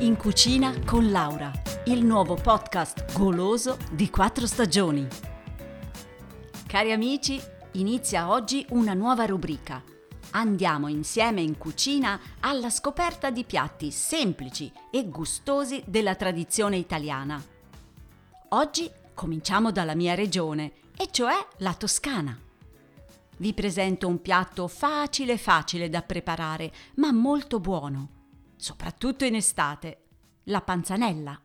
In cucina con Laura, il nuovo podcast goloso di quattro stagioni. Cari amici, inizia oggi una nuova rubrica. Andiamo insieme in cucina alla scoperta di piatti semplici e gustosi della tradizione italiana. Oggi cominciamo dalla mia regione, e cioè la Toscana. Vi presento un piatto facile facile da preparare, ma molto buono soprattutto in estate, la panzanella.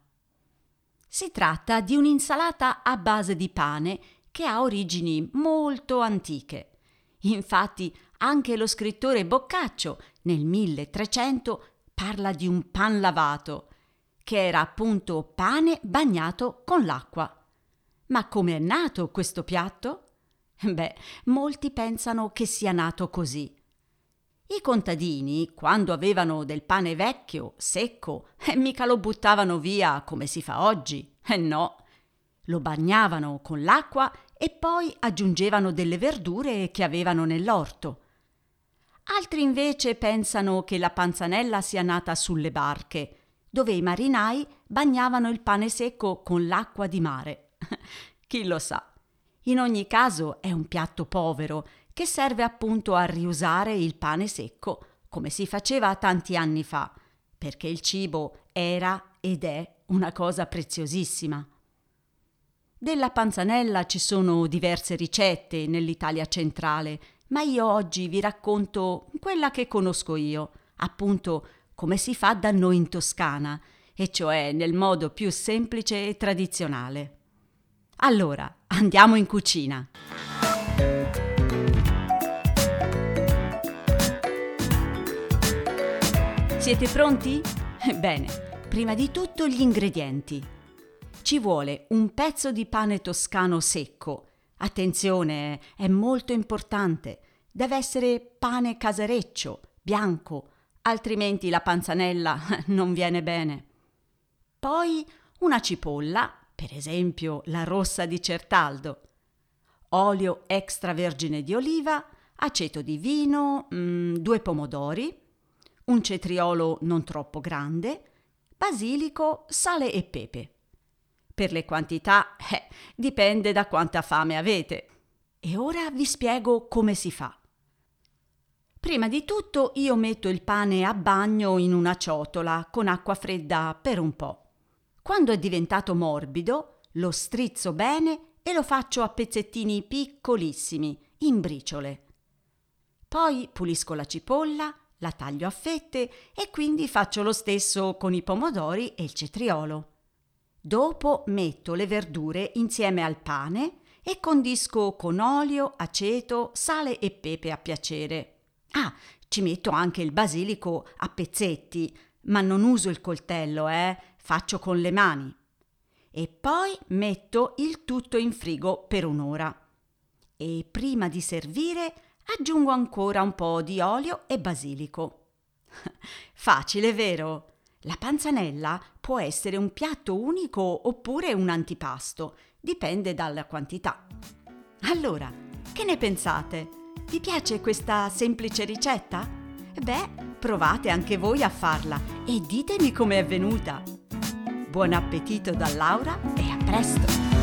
Si tratta di un'insalata a base di pane che ha origini molto antiche. Infatti anche lo scrittore Boccaccio nel 1300 parla di un pan lavato, che era appunto pane bagnato con l'acqua. Ma come è nato questo piatto? Beh, molti pensano che sia nato così. I contadini, quando avevano del pane vecchio, secco, eh, mica lo buttavano via come si fa oggi. Eh no, lo bagnavano con l'acqua e poi aggiungevano delle verdure che avevano nell'orto. Altri invece pensano che la panzanella sia nata sulle barche, dove i marinai bagnavano il pane secco con l'acqua di mare. Chi lo sa? In ogni caso è un piatto povero che serve appunto a riusare il pane secco, come si faceva tanti anni fa, perché il cibo era ed è una cosa preziosissima. Della panzanella ci sono diverse ricette nell'Italia centrale, ma io oggi vi racconto quella che conosco io, appunto come si fa da noi in Toscana, e cioè nel modo più semplice e tradizionale. Allora, andiamo in cucina. Siete pronti? Bene, prima di tutto gli ingredienti. Ci vuole un pezzo di pane toscano secco. Attenzione, è molto importante. Deve essere pane casareccio, bianco, altrimenti la panzanella non viene bene. Poi una cipolla, per esempio la rossa di Certaldo, olio extravergine di oliva, aceto di vino, mm, due pomodori, un cetriolo non troppo grande, basilico, sale e pepe. Per le quantità, eh, dipende da quanta fame avete. E ora vi spiego come si fa. Prima di tutto io metto il pane a bagno in una ciotola con acqua fredda per un po'. Quando è diventato morbido, lo strizzo bene e lo faccio a pezzettini piccolissimi, in briciole. Poi pulisco la cipolla, la taglio a fette e quindi faccio lo stesso con i pomodori e il cetriolo. Dopo metto le verdure insieme al pane e condisco con olio, aceto, sale e pepe a piacere. Ah, ci metto anche il basilico a pezzetti, ma non uso il coltello, eh, faccio con le mani. E poi metto il tutto in frigo per un'ora. E prima di servire aggiungo ancora un po' di olio e basilico. Facile, vero? La panzanella può essere un piatto unico oppure un antipasto, dipende dalla quantità. Allora, che ne pensate? Vi piace questa semplice ricetta? Beh, provate anche voi a farla e ditemi com'è venuta. Buon appetito da Laura e a presto!